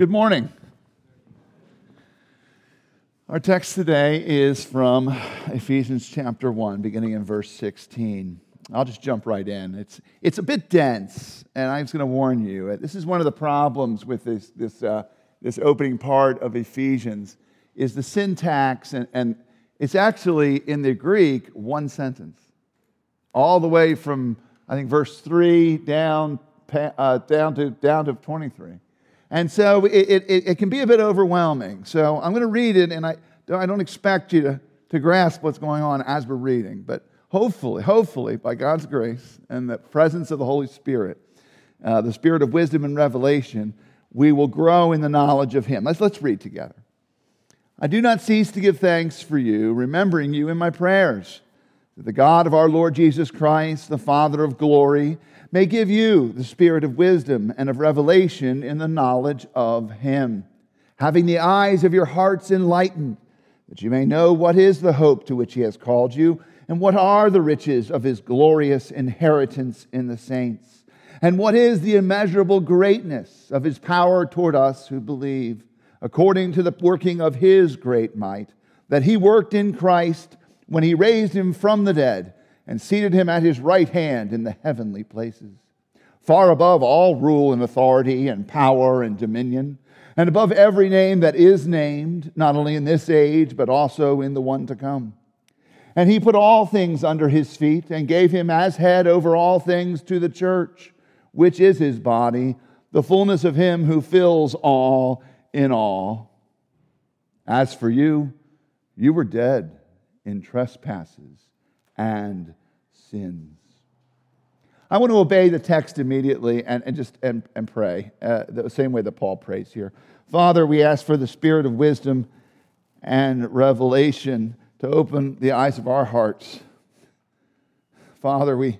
Good morning. Our text today is from Ephesians chapter 1, beginning in verse 16. I'll just jump right in. It's, it's a bit dense, and I'm just going to warn you. This is one of the problems with this, this, uh, this opening part of Ephesians is the syntax, and, and it's actually in the Greek one sentence, all the way from, I think, verse 3 down, uh, down, to, down to 23. And so it, it, it, can be a bit overwhelming. So I'm going to read it, and I, I don't expect you to, to grasp what's going on as we're reading. But hopefully, hopefully, by God's grace and the presence of the Holy Spirit, uh, the spirit of wisdom and revelation, we will grow in the knowledge of Him. Let's, let's read together. I do not cease to give thanks for you, remembering you in my prayers, that the God of our Lord Jesus Christ, the Father of glory, may give you the spirit of wisdom and of revelation in the knowledge of Him, having the eyes of your hearts enlightened, that you may know what is the hope to which He has called you, and what are the riches of His glorious inheritance in the saints, and what is the immeasurable greatness of His power toward us who believe according to the working of his great might, that he worked in Christ when he raised him from the dead and seated him at his right hand in the heavenly places, far above all rule and authority and power and dominion, and above every name that is named, not only in this age, but also in the one to come. And he put all things under his feet and gave him as head over all things to the church, which is his body, the fullness of him who fills all in all. As for you, you were dead in trespasses and sins. I want to obey the text immediately and, and just and, and pray uh, the same way that Paul prays here. Father, we ask for the spirit of wisdom and revelation to open the eyes of our hearts. Father, we,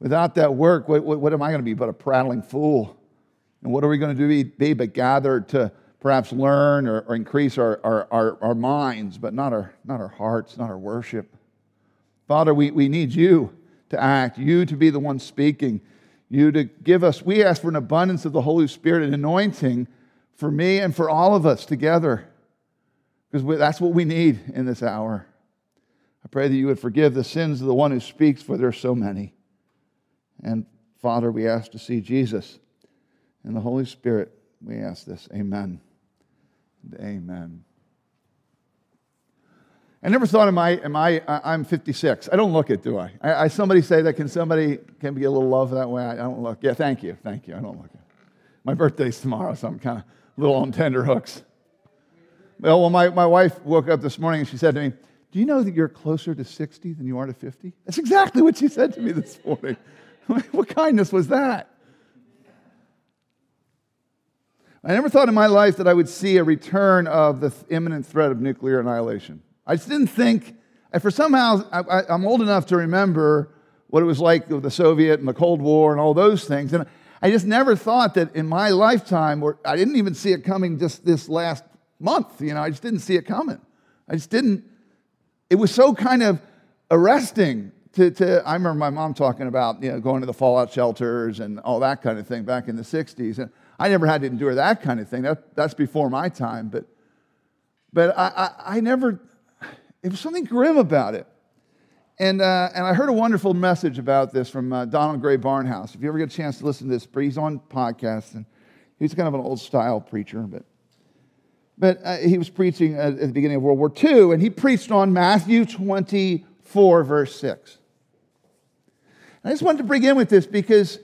without that work, what, what, what am I going to be but a prattling fool? And what are we going to do be, be but gathered to perhaps learn or, or increase our, our, our, our, minds, but not our, not our hearts, not our worship. Father, we, we need you to act, you to be the one speaking, you to give us. We ask for an abundance of the Holy Spirit and anointing for me and for all of us together, because that's what we need in this hour. I pray that you would forgive the sins of the one who speaks, for there are so many. And Father, we ask to see Jesus and the Holy Spirit. We ask this. Amen amen. I never thought, am I, am I, I'm 56. I don't look it, do I? I, I somebody say that, can somebody, can be a little love that way? I, don't look. Yeah, thank you, thank you. I don't look it. My birthday's tomorrow, so I'm kind of a little on tender hooks. Well, well my, my wife woke up this morning and she said to me, do you know that you're closer to 60 than you are to 50? That's exactly what she said to me this morning. what kindness was that? I never thought in my life that I would see a return of the imminent threat of nuclear annihilation. I just didn't think, and for somehow, I, am old enough to remember what it was like with the Soviet and the Cold War and all those things. And I just never thought that in my lifetime, or I didn't even see it coming just this last month. You know, I just didn't see it coming. I just didn't. It was so kind of arresting to, to, I remember my mom talking about you know, going to the fallout shelters and all that kind of thing back in the 60s. And I never had to endure that kind of thing. That, that's before my time. But, but I, I, I never, it was something grim about it. And, uh, and I heard a wonderful message about this from uh, Donald Grey Barnhouse. If you ever get a chance to listen to this, he's on podcast, and he's kind of an old style preacher, but, but uh, he was preaching at the beginning of World War II, and he preached on Matthew 24, verse 6. And I just wanted to begin with this because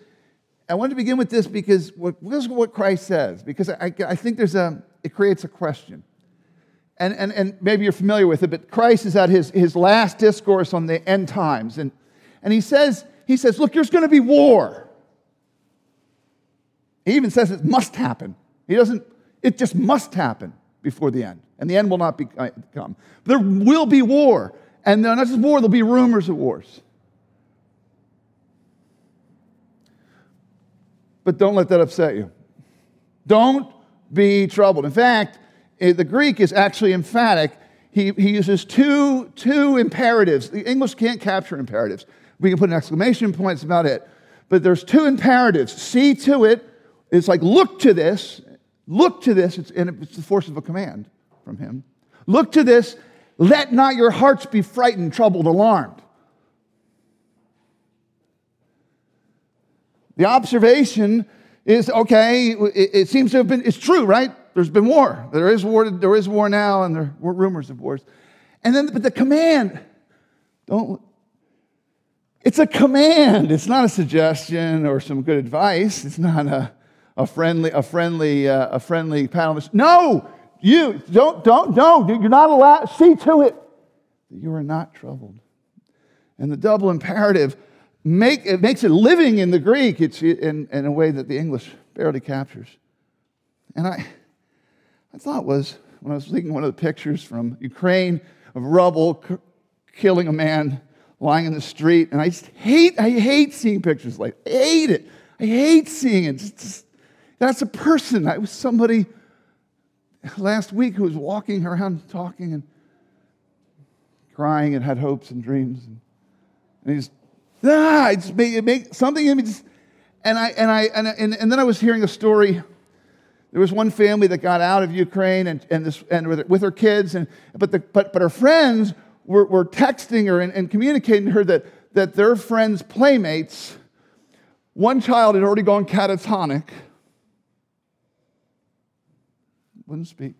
I wanted to begin with this because what, what Christ says, because I, I think there's a, it creates a question. And, and, and maybe you're familiar with it, but Christ is at his, his last discourse on the end times. And, and he, says, he says, Look, there's going to be war. He even says it must happen. He doesn't, it just must happen before the end. And the end will not be, uh, come. There will be war. And not just war, there'll be rumors of wars. but don't let that upset you. Don't be troubled. In fact, Eh, the Greek is actually emphatic. He, he uses two, two imperatives. The English can't capture imperatives. We can put an exclamation point, it's about it. But there's two imperatives. See to it, it's like look to this, Look to this, it's, and it's the force of a command from him. Look to this, let not your hearts be frightened, troubled, alarmed. The observation is okay, it, it, seems to have been, it's true, right? There's been war. There is war, there is war now, and there were rumors of wars. And then, but the command, don't, it's a command. It's not a suggestion or some good advice. It's not a, a friendly, a friendly, uh, a friendly the No, you don't, don't, don't. You're not allowed. See to it that you are not troubled. And the double imperative make, it makes it living in the Greek. It's in, in a way that the English barely captures. And I, I thought was when I was looking one of the pictures from Ukraine of rubble c- killing a man lying in the street, and I just hate, I hate seeing pictures like, I hate it. I hate seeing it. Just, that's a person. I was somebody last week who was walking around talking and crying and had hopes and dreams, and, and he just ah, it just made, it made something in me just, and I and I and, and then I was hearing a story. There was one family that got out of Ukraine and, and, this, and with, with her kids, and, but, the, but, but her friends were, were texting her and, and communicating to her that, that their friends' playmates, one child had already gone catatonic, wouldn't speak,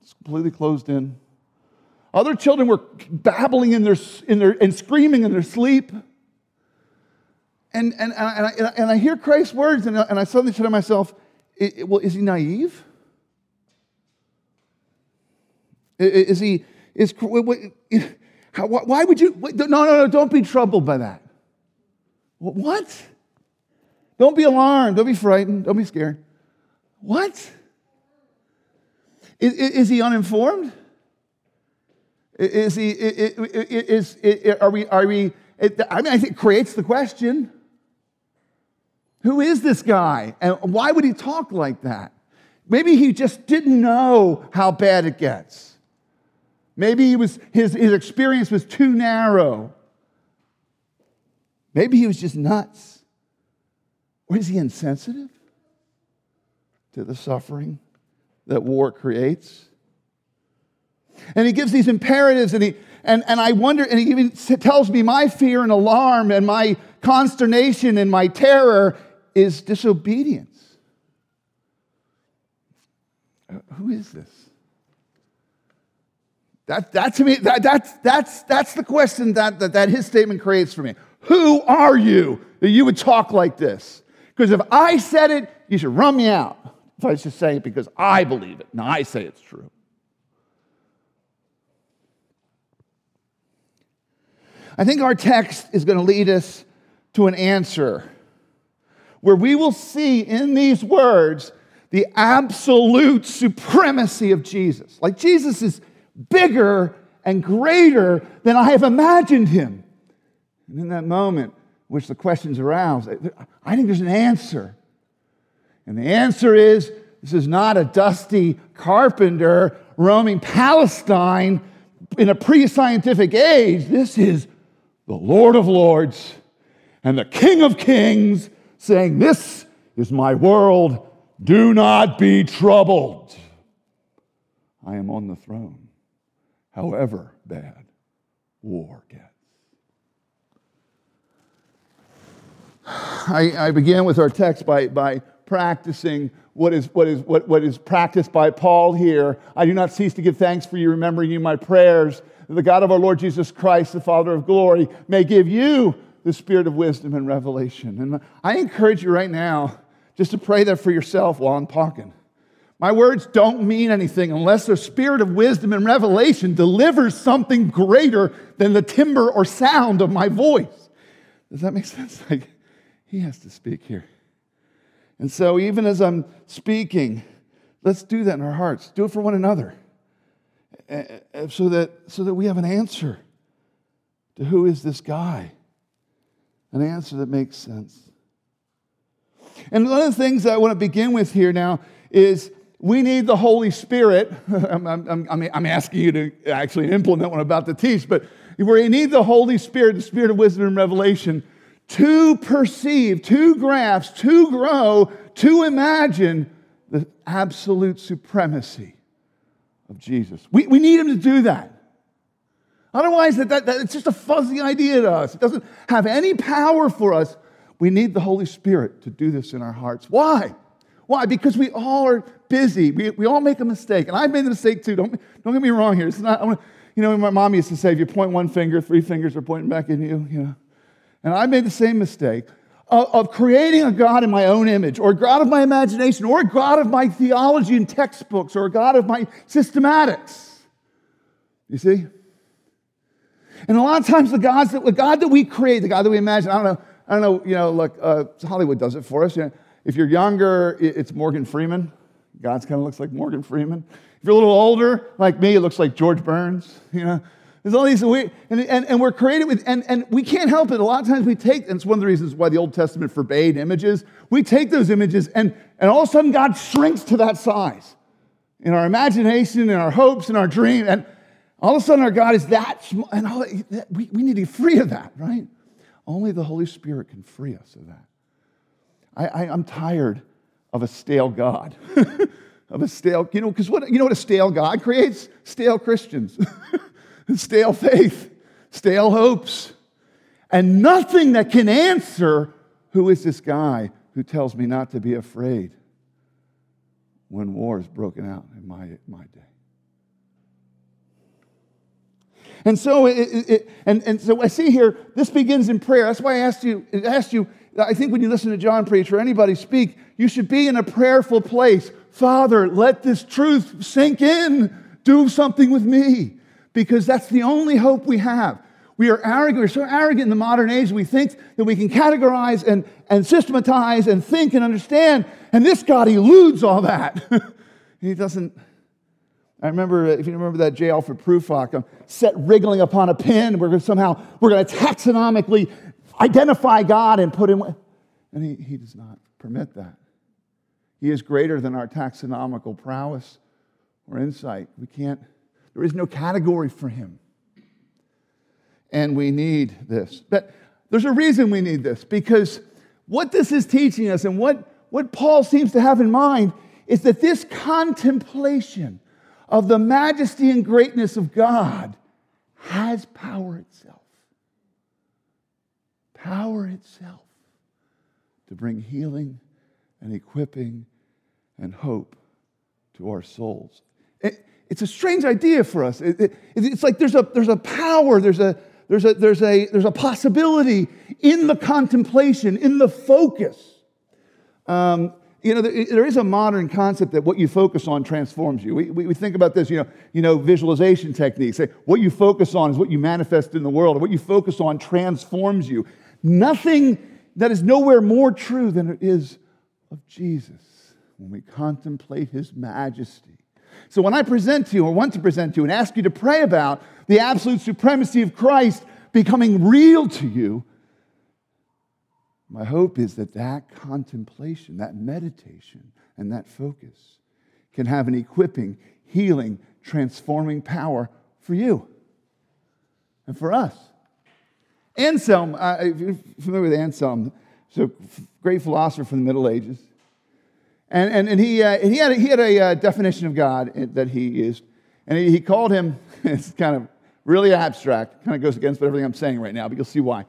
it's completely closed in. Other children were babbling in their, in their, and screaming in their sleep. And, and, and, I, and I hear Christ's words, and I, and I suddenly said to myself, well, is he naive? Is he, is, why would you, no, no, no, don't be troubled by that. What? Don't be alarmed. Don't be frightened. Don't be scared. What? Is, is he uninformed? Is he, is, is, are we, are we, I mean, I think it creates the question who is this guy? And why would he talk like that? Maybe he just didn't know how bad it gets. Maybe he was, his, his experience was too narrow. Maybe he was just nuts. Or is he insensitive to the suffering that war creates? And he gives these imperatives, and, he, and, and I wonder, and he even tells me my fear and alarm and my consternation and my terror is disobedience. Who is this? That, that to me, that, that's, that's, that's the question that, that, that his statement creates for me. Who are you that you would talk like this? Because if I said it, you should run me out. If I just say it because I believe it. Now I say it's true. I think our text is going to lead us to an answer where we will see in these words the absolute supremacy of Jesus. Like Jesus is bigger and greater than I have imagined him. And in that moment, which the questions arouse, I think there's an answer. And the answer is this is not a dusty carpenter roaming Palestine in a pre scientific age. This is the Lord of Lords and the King of Kings saying, This is my world. Do not be troubled. I am on the throne, however bad war gets. I, I began with our text by, by practicing what is, what, is, what, what is practiced by Paul here. I do not cease to give thanks for you, remembering you my prayers. The God of our Lord Jesus Christ, the Father of glory, may give you the spirit of wisdom and revelation. And I encourage you right now just to pray that for yourself while I'm talking. My words don't mean anything unless the spirit of wisdom and revelation delivers something greater than the timbre or sound of my voice. Does that make sense? Like, he has to speak here. And so, even as I'm speaking, let's do that in our hearts. Do it for one another eh, eh, so that, so that we have an answer to who is this guy an answer that makes sense. And one of the things that I want to begin with here now is we need the Holy Spirit. I'm, I'm, I'm, asking you to actually implement what I'm about to teach, but we need the Holy Spirit, the Spirit of wisdom and revelation, to perceive, to grasp, to grow, to imagine the absolute supremacy of Jesus. We, we need him to do that. Otherwise, that, that, that, it's just a fuzzy idea to us. It doesn't have any power for us. We need the Holy Spirit to do this in our hearts. Why? Why? Because we all are busy. We, we all make a mistake. And I've made the mistake too. Don't, don't get me wrong here. It's not, wanna, you know, my mom used to say, if you point one finger, three fingers are pointing back at you, you know. And I made the same mistake of, of creating a God in my own image, or a God of my imagination, or a God of my theology and textbooks, or a God of my systematics. You see? And a lot of times the gods that the God that we create, the God that we imagine, I don't know, I don't know, you know, look, uh, Hollywood does it for us. You know, if you're younger, it's Morgan Freeman. God's kind of looks like Morgan Freeman. If you're a little older, like me, it looks like George Burns. You know, there's all these, we, and, and, and we're created with, and, and we can't help it. A lot of times we take, and it's one of the reasons why the Old Testament forbade images. We take those images, and, and all of a sudden God shrinks to that size in our imagination, in our hopes, in our dream. And all of a sudden our God is that small, and all, we, we need to be free of that, right? Only the Holy Spirit can free us of that. I, I, I'm tired of a stale God. of a stale, you know, because what you know what a stale God creates? Stale Christians. stale faith, stale hopes, and nothing that can answer who is this guy who tells me not to be afraid when war is broken out in my, my day. And so, it, it, and, and so I see here, this begins in prayer. That's why I asked you, I asked you, I think when you listen to John preach or anybody speak, you should be in a prayerful place. Father, let this truth sink in. Do something with me because that's the only hope we have. We are arrogant. We're so arrogant in the modern age. We think that we can categorize and, and systematize and think and understand. And this God eludes all that. he doesn't. I remember, if you remember that J. Alfred Prufrock, um, set wriggling upon a pin. We're going to somehow, we're going to taxonomically identify God and put him. And he, he does not permit that. He is greater than our taxonomical prowess or insight. We can't there is no category for him. And we need this. But there's a reason we need this because what this is teaching us and what, what Paul seems to have in mind is that this contemplation of the majesty and greatness of God has power itself. Power itself to bring healing and equipping and hope to our souls. It, it's a strange idea for us. It, it, it's like there's a, there's a power, there's a, there's, a, there's, a, there's a possibility in the contemplation, in the focus. Um, you know, there is a modern concept that what you focus on transforms you. We, we, think about this, you know, you know, visualization techniques. What you focus on is what you manifest in the world. What you focus on transforms you. Nothing that is nowhere more true than it is of Jesus when we contemplate his majesty so when I present to you or want to present to you and ask you to pray about the absolute supremacy of Christ becoming real to you, my hope is that that contemplation, that meditation, and that focus can have an equipping, healing, transforming power for you and for us. Anselm, uh, if you're familiar with Anselm, so great philosopher from the Middle Ages, and, and, and he, uh, he had, a, he had a uh, definition of God that he used. And he, he called him, it's kind of really abstract, kind of goes against everything I'm saying right now, but you'll see why.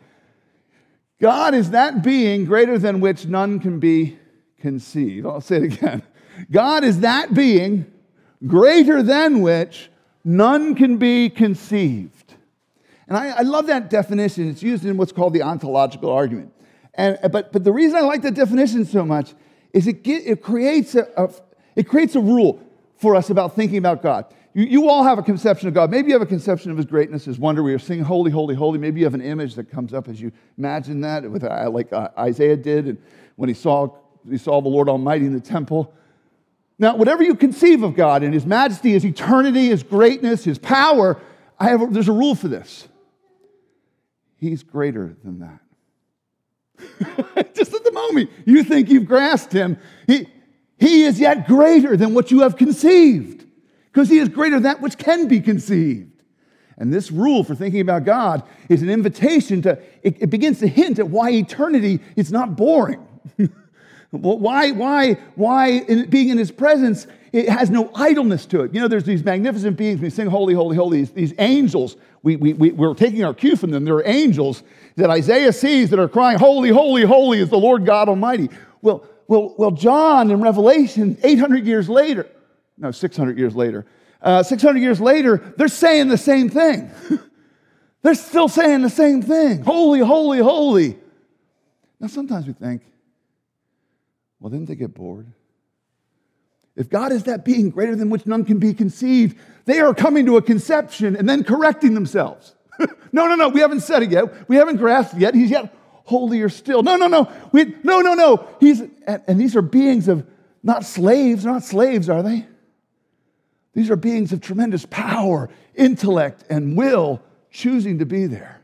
God is that being greater than which none can be conceived. I'll say it again. God is that being greater than which none can be conceived. And I, I, love that definition. It's used in what's called the ontological argument. And, but, but the reason I like that definition so much is it, get, it, creates a, a, it creates a rule for us about thinking about God. You, you all have a conception of God. Maybe you have a conception of His greatness, His wonder. We are singing holy, holy, holy. Maybe you have an image that comes up as you imagine that, with, uh, like uh, Isaiah did and when he saw, he saw the Lord Almighty in the temple. Now, whatever you conceive of God and His majesty, His eternity, His greatness, His power, I have a, there's a rule for this. He's greater than that. Just at the moment you think you've grasped him, he, he is yet greater than what you have conceived, because he is greater than that which can be conceived. And this rule for thinking about God is an invitation to, it, it begins to hint at why eternity is not boring. Why, why, why in, being in his presence, it has no idleness to it. You know, there's these magnificent beings, we sing holy, holy, holy, these, these angels, we, we, we, we're taking our cue from them. They're angels that Isaiah sees that are crying, holy, holy, holy is the Lord God Almighty. Well, well, well John in Revelation, 800 years later, no, 600 years later, uh, 600 years later, they're saying the same thing. they're still saying the same thing holy, holy, holy. Now, sometimes we think, well, didn't they get bored? If God is that being greater than which none can be conceived, they are coming to a conception and then correcting themselves. no, no, no, we haven't said it yet. We haven't grasped it yet. He's yet holier still. No, no, no. We, no, no, no. He's, and, and these are beings of not slaves, not slaves, are they? These are beings of tremendous power, intellect, and will choosing to be there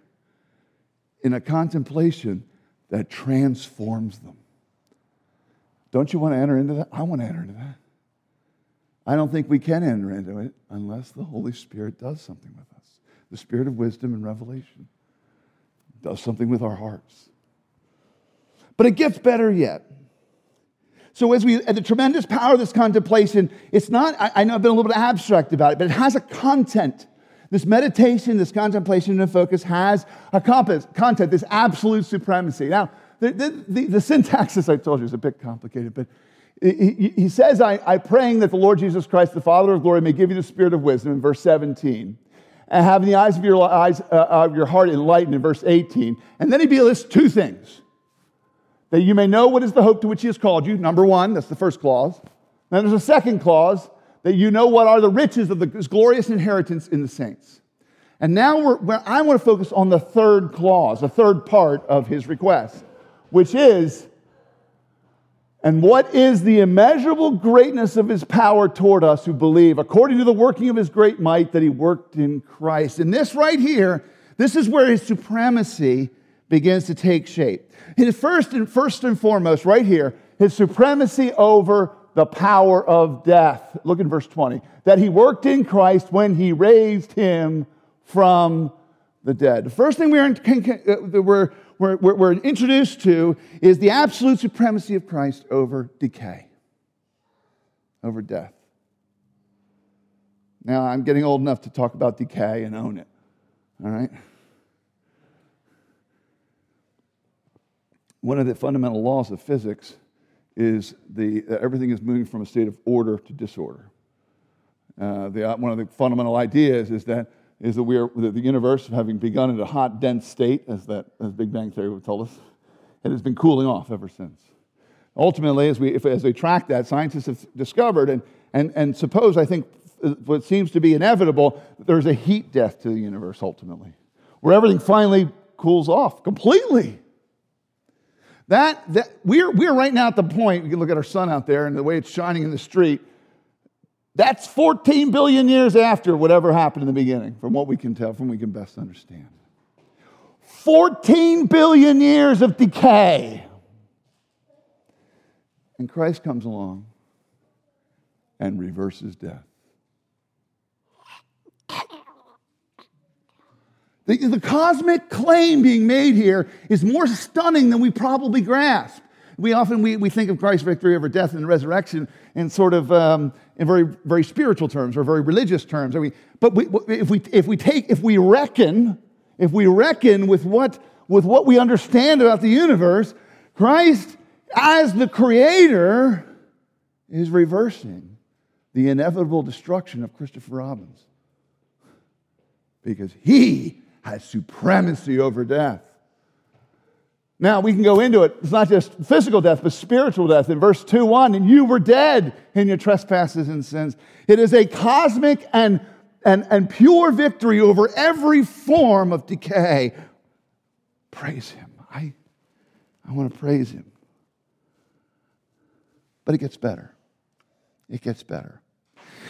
in a contemplation that transforms them. Don't you want to enter into that? I want to enter into that. I don't think we can enter into it unless the Holy Spirit does something with us. The Spirit of wisdom and revelation does something with our hearts. But it gets better yet. So, as we, at the tremendous power of this contemplation, it's not, I, I know I've been a little bit abstract about it, but it has a content. This meditation, this contemplation and focus has a content, this absolute supremacy. Now, the, the, the, the syntax, as I told you, is a bit complicated, but he, he says, I, I praying that the Lord Jesus Christ, the Father of glory, may give you the spirit of wisdom in verse 17, and having the eyes of your, eyes, uh, of your heart enlightened in verse 18. And then he lists two things that you may know what is the hope to which he has called you. Number one, that's the first clause. Then there's a second clause that you know what are the riches of the glorious inheritance in the saints. And now we're, I want to focus on the third clause, the third part of his request, which is, and what is the immeasurable greatness of his power toward us who believe, according to the working of his great might that he worked in Christ? And this right here, this is where his supremacy begins to take shape. His first and first and foremost, right here, his supremacy over the power of death. Look in verse 20. That he worked in Christ when he raised him from the dead. The first thing we're, uh, we're, we're, we're introduced to is the absolute supremacy of Christ over decay, over death. Now, I'm getting old enough to talk about decay and own it, all right? One of the fundamental laws of physics is the, everything is moving from a state of order to disorder. Uh, the, uh, one of the fundamental ideas is that, is that, we are, that the universe, having begun in a hot, dense state, as, that, as Big Bang Theory would tell us, it has been cooling off ever since. Ultimately, as, we, if, as they track that, scientists have discovered, and, and, and suppose, I think, uh, what seems to be inevitable, there's a heat death to the universe ultimately, where everything finally cools off completely. That, that we're, we're right now at the point, we can look at our sun out there and the way it's shining in the street. That's 14 billion years after whatever happened in the beginning, from what we can tell, from what we can best understand. 14 billion years of decay. And Christ comes along and reverses death. The, the cosmic claim being made here is more stunning than we probably grasp. We often we, we think of Christ's victory over death and resurrection in sort of um, in very very spiritual terms or very religious terms. But we, if we if we take if we reckon if we reckon with what with what we understand about the universe, Christ as the Creator is reversing the inevitable destruction of Christopher Robbins because He has supremacy over death. Now, we can go into it. It's not just physical death, but spiritual death. In verse 2 1, and you were dead in your trespasses and sins. It is a cosmic and, and, and pure victory over every form of decay. Praise Him. I, I want to praise Him. But it gets better. It gets better.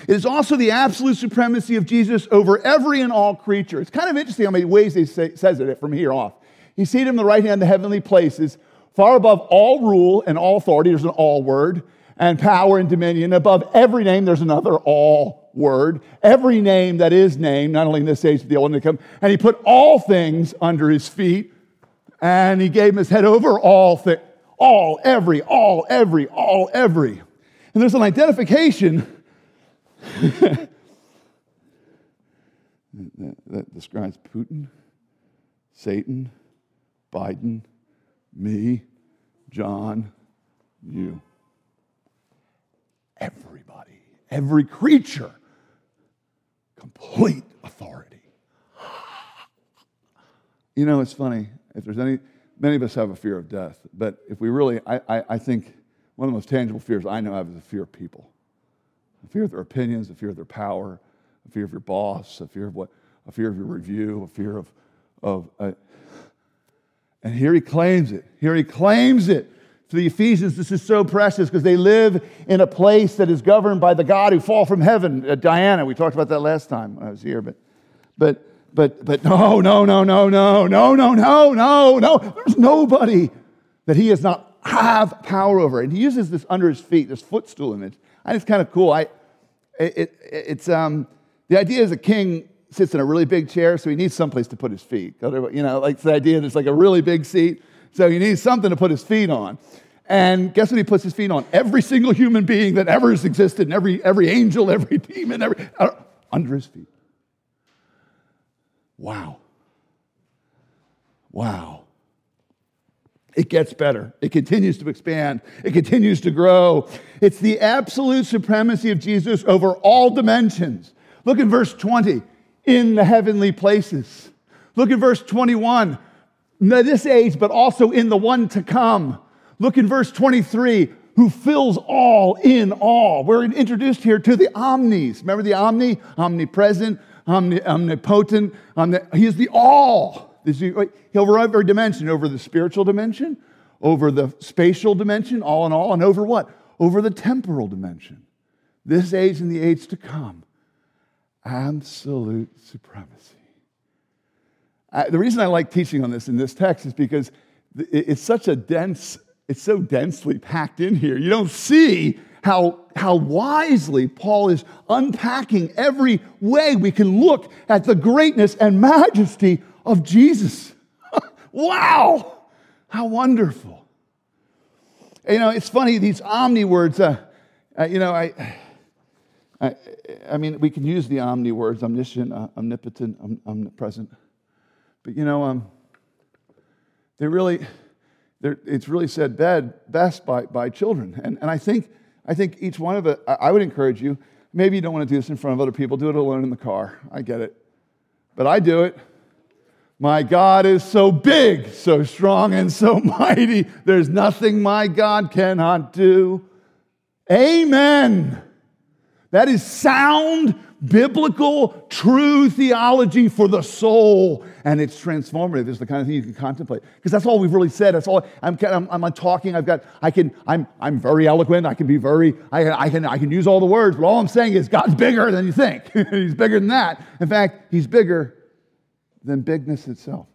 It is also the absolute supremacy of Jesus over every and all creature. It's kind of interesting how many ways he say, says it from here off. He's seated in the right hand of the heavenly places, far above all rule and all authority. There's an all word, and power and dominion. Above every name, there's another all word. Every name that is named, not only in this age, but the old and to come. And he put all things under his feet, and he gave him his head over all, thi- All, every, all, every, all, every. And there's an identification that, that describes Putin, Satan, Biden, me, John, you. Everybody, every creature, complete authority. You know, it's funny. If there's any, many of us have a fear of death, but if we really, I, I, I think one of the most tangible fears I know of is the fear of people. A fear of their opinions, a fear of their power, a fear of your boss, a fear of what, a fear of your review, a fear of, of uh, and here he claims it. Here he claims it. To the Ephesians, this is so precious because they live in a place that is governed by the God who fall from heaven. Uh, Diana, we talked about that last time when I was here, but, but, but, but no, no, no, no, no, no, no, no, no, no. There's nobody that he does not have power over. And he uses this under his feet, this footstool image. Think it's kind of cool. I, it, it, it's, um, the idea is a king sits in a really big chair, so he needs someplace to put his feet. You know, like the idea that it's like a really big seat, so he needs something to put his feet on. And guess what he puts his feet on? Every single human being that ever has existed, and every, every angel, every demon, every, uh, under his feet. Wow. Wow. It gets better. It continues to expand. It continues to grow. It's the absolute supremacy of Jesus over all dimensions. Look at verse 20 in the heavenly places. Look at verse 21, this age, but also in the one to come. Look in verse 23, who fills all in all. We're introduced here to the omnis. Remember the omni? Omnipresent, omni, omnipotent. Omni, he is the all. He'll over every dimension, over the spiritual dimension, over the spatial dimension, all in all, and over what? Over the temporal dimension. This age and the age to come absolute supremacy. the reason I like teaching on this in this text is because it's such a dense, it's so densely packed in here. You don't see how, how wisely Paul is unpacking every way we can look at the greatness and majesty of Jesus. wow! How wonderful. You know, it's funny, these omni words, uh, uh, you know, I I, I mean, we can use the omni words omniscient, uh, omnipotent, om, omnipresent. But you know, um, they really, they're it's really said bed, best by, by children. And, and I, think, I think each one of I, I would encourage you, maybe you don't want to do this in front of other people, do it alone in the car. I get it. But I do it. My God is so big, so strong, and so mighty. There's nothing my God cannot do. Amen. That is sound, biblical, true theology for the soul. And it's transformative. It's the kind of thing you can contemplate. Because that's all we've really said. That's all. I'm, I'm, I'm talking. I've got, I can, I'm, I'm very eloquent. I can be very, I, I, can, I can use all the words. But all I'm saying is God's bigger than you think. he's bigger than that. In fact, he's bigger than bigness itself.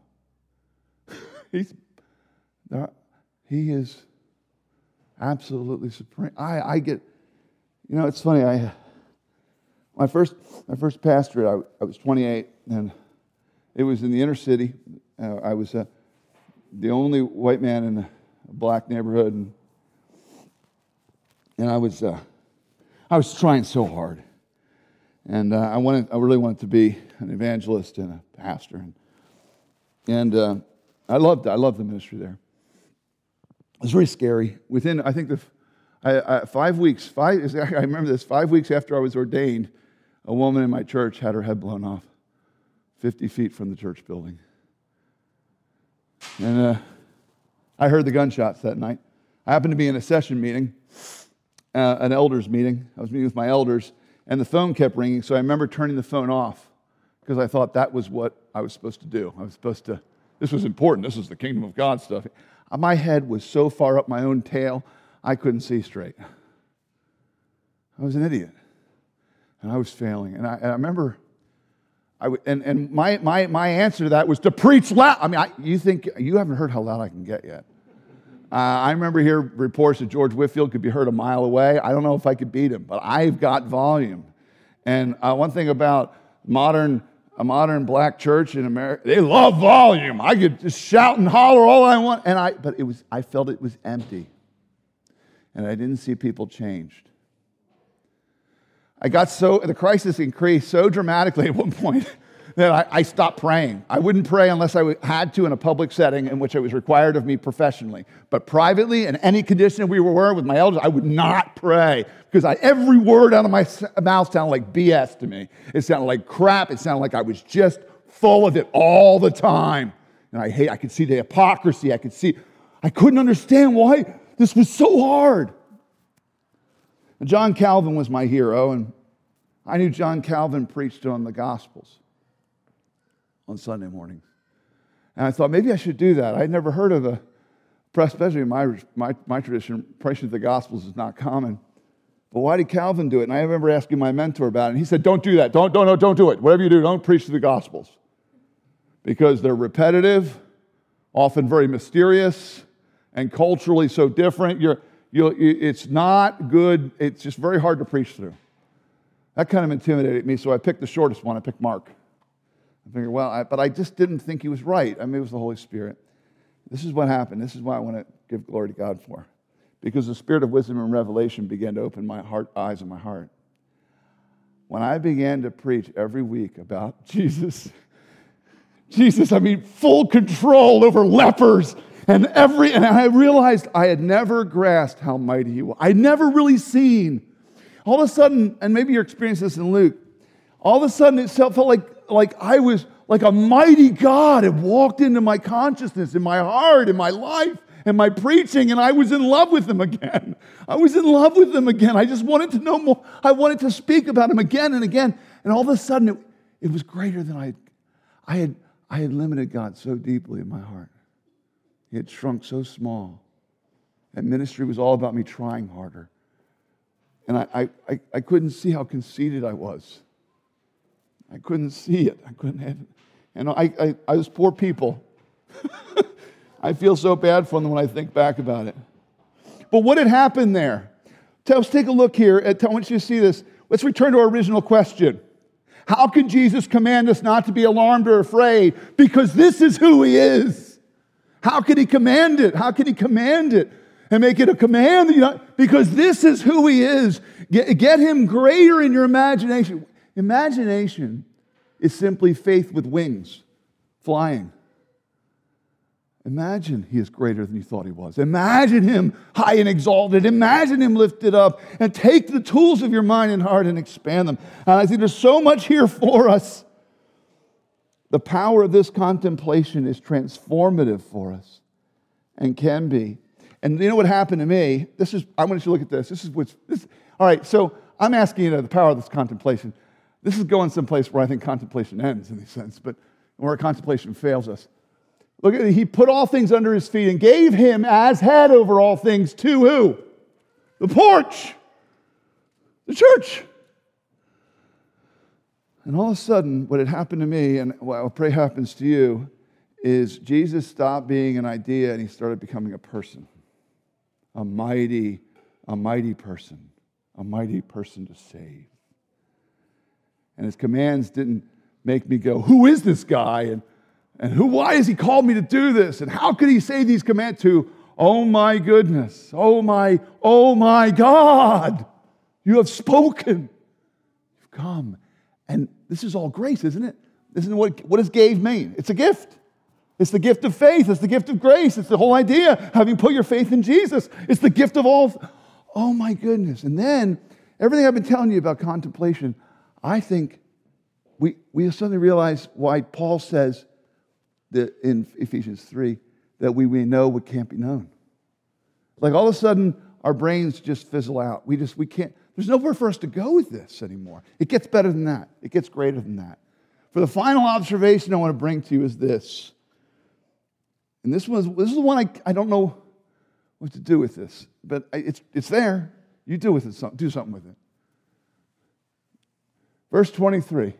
he's, he is absolutely supreme. I, I get, you know, it's funny. I, my first, my first pastorate, I, I was 28, and it was in the inner city. Uh, I was uh, the only white man in a black neighborhood, and, and I was, uh, I was trying so hard. And uh, I, wanted, I really wanted to be an evangelist and a pastor. And, and uh, I, loved, I loved the ministry there. It was very scary. Within, I think, the I, I, five weeks, five, I remember this, five weeks after I was ordained, a woman in my church had her head blown off 50 feet from the church building. And uh, I heard the gunshots that night. I happened to be in a session meeting, uh, an elders meeting. I was meeting with my elders, and the phone kept ringing, so I remember turning the phone off because I thought that was what I was supposed to do. I was supposed to, this was important. This was the kingdom of God stuff. My head was so far up my own tail, I couldn't see straight. I was an idiot and I was failing. And I, and I remember, I w- and, and my, my, my answer to that was to preach loud. I mean, I, you think, you haven't heard how loud I can get yet. Uh, I remember hearing reports that George Whitefield could be heard a mile away. I don't know if I could beat him, but I've got volume. And uh, one thing about modern a modern black church in America, they love volume. I could just shout and holler all I want. And I, but it was, I felt it was empty. And I didn't see people changed. I got so, the crisis increased so dramatically at one point that I, I, stopped praying. I wouldn't pray unless I had to in a public setting in which it was required of me professionally. But privately, in any condition we were with my elders, I would not pray because I, every word out of my mouth sounded like BS to me. It sounded like crap. It sounded like I was just full of it all the time. And I hate, I could see the hypocrisy. I could see, I couldn't understand why this was so hard. John Calvin was my hero, and I knew John Calvin preached on the Gospels on Sunday mornings. And I thought maybe I should do that. I'd never heard of a Presbyterian. My, my, my tradition, preaching the Gospels is not common. But why did Calvin do it? And I remember asking my mentor about it. And he said, Don't do that. Don't, don't, don't, don't do it. Whatever you do, don't preach the Gospels. Because they're repetitive, often very mysterious, and culturally so different. You're, you it's not good. It's just very hard to preach through. That kind of intimidated me, so I picked the shortest one. I picked Mark. I figured, well, I, but I just didn't think he was right. I mean, it was the Holy Spirit. This is what happened. This is why I want to give glory to God for. Because the spirit of wisdom and revelation began to open my heart, eyes and my heart. When I began to preach every week about Jesus, Jesus, I mean, full control over lepers and every, and I realized I had never grasped how mighty he was. I'd never really seen. All of a sudden, and maybe you're experiencing this in Luke, all of a sudden it felt like like I was like a mighty God had walked into my consciousness, in my heart, in my life, and my preaching, and I was in love with him again. I was in love with him again. I just wanted to know more. I wanted to speak about him again and again. And all of a sudden, it, it was greater than I, I had. I had limited God so deeply in my heart. He had shrunk so small. And ministry was all about me trying harder. And I, I, I couldn't see how conceited I was. I couldn't see it. I couldn't have it. And I, I, I was poor people. I feel so bad for them when I think back about it. But what had happened there? Let's take a look here. I want you to see this. Let's return to our original question. How can Jesus command us not to be alarmed or afraid? Because this is who he is. How can he command it? How can he command it and make it a command? Because this is who he is. Get, get him greater in your imagination. Imagination is simply faith with wings, flying. Imagine he is greater than you thought he was. Imagine him high and exalted. Imagine him lifted up. And take the tools of your mind and heart and expand them. And I think there's so much here for us. The power of this contemplation is transformative for us and can be. And you know what happened to me? This is, I want you to look at this. This is what's, this, all right, so I'm asking you know, the power of this contemplation. This is going someplace where I think contemplation ends in a sense, but where contemplation fails us. Look at it. He put all things under his feet and gave him as head over all things to who? The porch, the church. And all of a sudden, what had happened to me, and what I pray happens to you, is Jesus stopped being an idea and he started becoming a person. A mighty, a mighty person, a mighty person to save and his commands didn't make me go, Who is this guy? And, and who, why has he called me to do this? And how could he say these commands to, Oh my goodness, oh my, oh my God, you have spoken. You've come. And this is all grace, isn't it? Isn't what, what does gave mean? It's a gift. It's the gift of faith. It's the gift of grace. It's the whole idea, having put your faith in Jesus. It's the gift of all. Oh my goodness. And then everything I've been telling you about contemplation, I think we, we suddenly realize why Paul says that in Ephesians 3 that we, we know what can't be known. Like all of a sudden, our brains just fizzle out. We just, we can't, there's nowhere for us to go with this anymore. It gets better than that, it gets greater than that. For the final observation I want to bring to you is this. And this, was, this is the one I, I don't know what to do with this, but it's, it's there. You do with it, do something with it. Verse 23.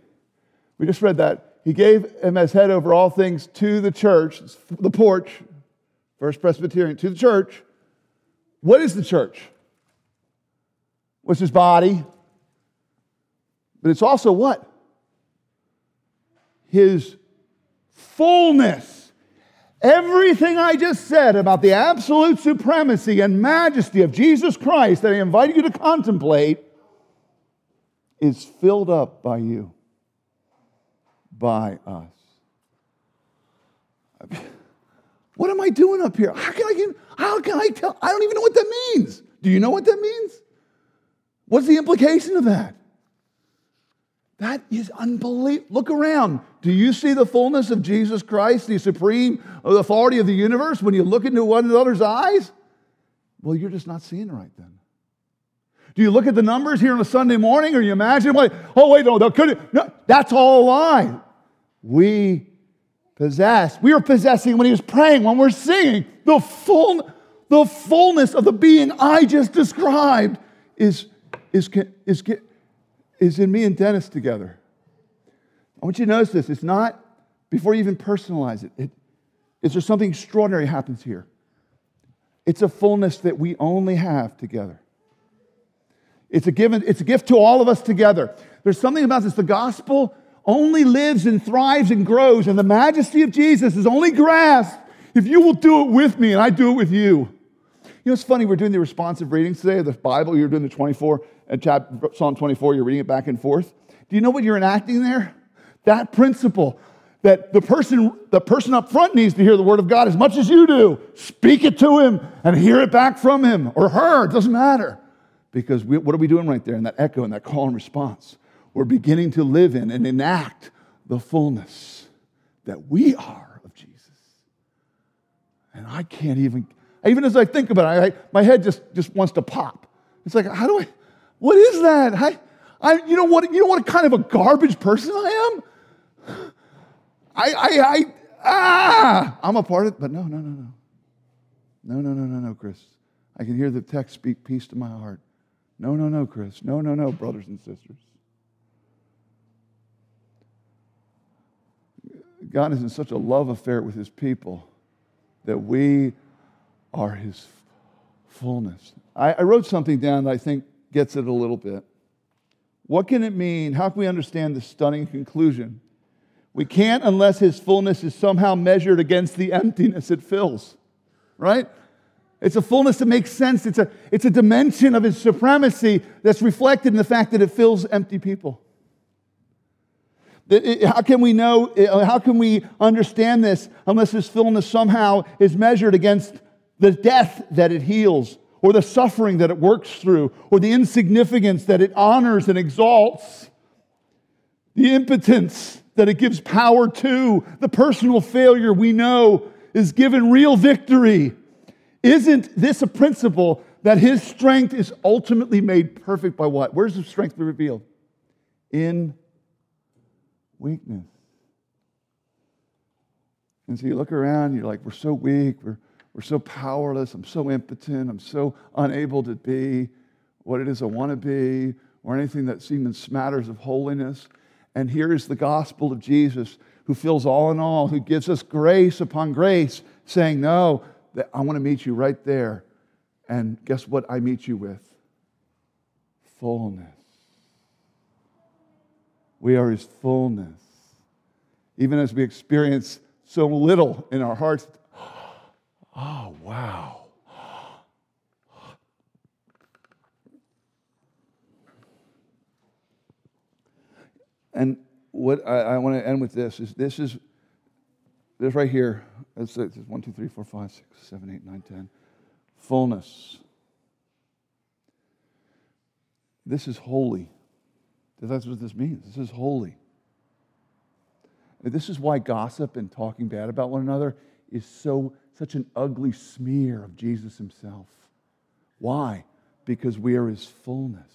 We just read that. He gave him as head over all things to the church, the porch, First Presbyterian, to the church. What is the church? What's his body? But it's also what? his fullness. Everything I just said about the absolute supremacy and majesty of Jesus Christ that I invite you to contemplate is filled up by you, by us. What am I doing up here? How can I get, how can I tell? I don't even know what that means. Do you know what that means? What's the implication of that? That is unbelievable. Look around. Do you see the fullness of Jesus Christ, the supreme authority of the universe, when you look into one another's eyes? Well, you're just not seeing right then. Do you look at the numbers here on a Sunday morning, or you imagine, oh, wait, no, that could no, that's all a lie. We possess, we are possessing when he was praying, when we're singing, the full, the fullness of the being I just described is, is, is, is in me and Dennis together. I want you to notice this. It's not, before you even personalize it, it is there something extraordinary happens here? It's a fullness that we only have together. It's a, given, it's a gift to all of us together. There's something about this. The gospel only lives and thrives and grows, and the majesty of Jesus is only grasped if you will do it with me and I do it with you. You know, it's funny, we're doing the responsive readings today of the Bible. You're doing the 24, and uh, Psalm 24, you're reading it back and forth. Do you know what you're enacting there? That principle that the person, the person up front needs to hear the word of God as much as you do. Speak it to him and hear it back from him or her. It doesn't matter. Because we, what are we doing right there in that echo and that call and response? We're beginning to live in and enact the fullness that we are of Jesus. And I can't even, even as I think about it, I, my head just, just wants to pop. It's like, how do I, what is that? I, I, you know what, you know what kind of a garbage person I am? I, I, I, ah, I'm a part of it, but no, no, no, no. No, no, no, no, no, Chris. I can hear the text speak peace to my heart. No, no, no, Chris. No, no, no, brothers and sisters. God is in such a love affair with his people that we are his fullness. I, I, wrote something down that I think gets it a little bit. What can it mean? How can we understand this stunning conclusion? We can't unless his fullness is somehow measured against the emptiness it fills, right? It's a fullness that makes sense. It's a, it's a dimension of his supremacy that's reflected in the fact that it fills empty people. How can we know, how can we understand this unless this fullness somehow is measured against the death that it heals, or the suffering that it works through, or the insignificance that it honors and exalts, the impotence that it gives power to, the personal failure we know is given real victory. Isn't this a principle that his strength is ultimately made perfect by what? Where's the strength revealed? In weakness. And so you look around, you're like, we're so weak, we're, we're so powerless, I'm so impotent, I'm so unable to be what it is I want to be, or anything that even smatters of holiness. And here is the gospel of Jesus, who fills all in all, who gives us grace upon grace, saying, No, that I want to meet you right there. And guess what I meet you with? Fullness. We are his fullness. Even as we experience so little in our hearts, oh, wow. And what I, I want to end with this is this is this right here it's, it's 1, 2, 3, 4, 5, 6, 7, 8, 9, 10. Fullness. This is holy. That's what this means. This is holy. This is why gossip and talking bad about one another is so such an ugly smear of Jesus himself. Why? Because we are his fullness.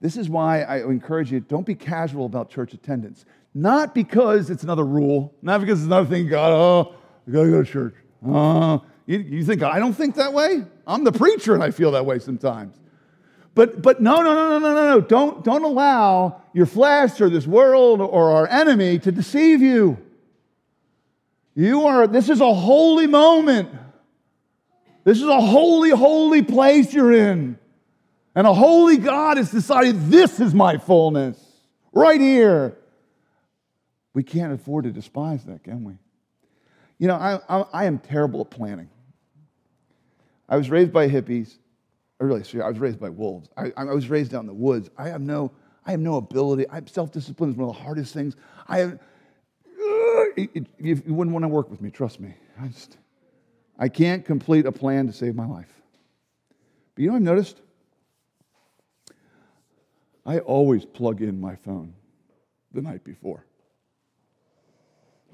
This is why I encourage you don't be casual about church attendance. Not because it's another rule, not because it's another thing, God, oh, I gotta go to church. Uh, you, you think I don't think that way? I'm the preacher and I feel that way sometimes. But, but no, no, no, no, no, no, no. Don't, don't allow your flesh or this world or our enemy to deceive you. You are, this is a holy moment. This is a holy, holy place you're in. And a holy God has decided this is my fullness right here. We can't afford to despise that, can we? You know, I, I, I am terrible at planning. I was raised by hippies. I really, I was raised by wolves. I, I was raised out in the woods. I have no, I have no ability. Self discipline is one of the hardest things. I have, uh, you wouldn't want to work with me, trust me. I just, I can't complete a plan to save my life. But you know I've noticed? I always plug in my phone the night before.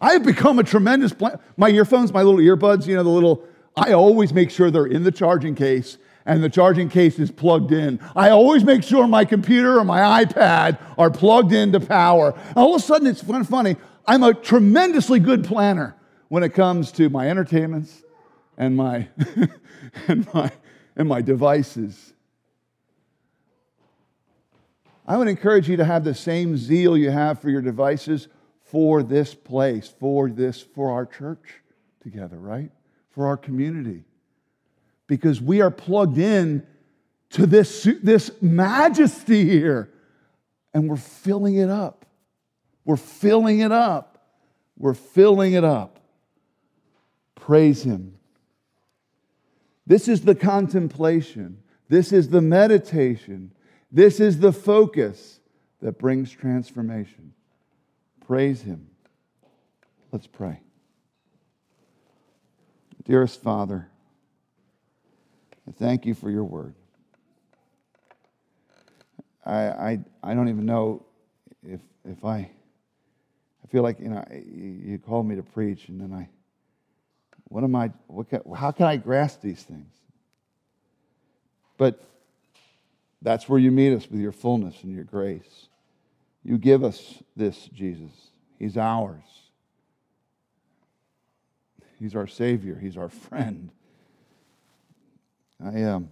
I have become a tremendous plan. My earphones, my little earbuds, you know, the little, I always make sure they're in the charging case and the charging case is plugged in. I always make sure my computer or my iPad are plugged into power. all of a sudden, it's funny. I'm a tremendously good planner when it comes to my entertainments and my, and my, and my devices. I would encourage you to have the same zeal you have for your devices for this place, for this, for our church together, right? For our community. Because we are plugged in to this, this majesty here, and we're filling it up. We're filling it up. We're filling it up. Praise Him. This is the contemplation. This is the meditation. This is the focus that brings transformation. Praise Him. Let's pray. Dearest Father, I thank you for your word. I, I, I don't even know if, if I, I feel like, you know, you called me to preach and then I, what am I, what can, how can I grasp these things? But that's where you meet us with your fullness and your grace. You give us this, Jesus. He's ours. He's our Savior. He's our friend. I, um,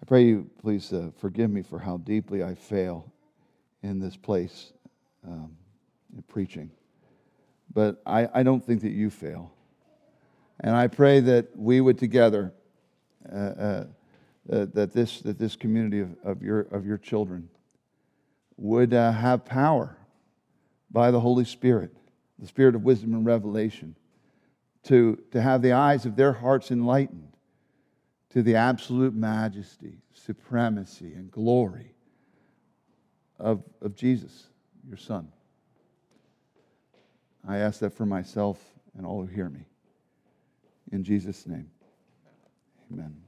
I pray you please uh, forgive me for how deeply I fail in this place um, in preaching. But I, I don't think that you fail. And I pray that we would together, uh, uh, uh, that, this, that this community of, of, your, of your children would uh, have power by the Holy Spirit, the Spirit of wisdom and revelation, to, to have the eyes of their hearts enlightened to the absolute majesty, supremacy, and glory of, of Jesus, your Son. I ask that for myself and all who hear me. In Jesus' name, amen.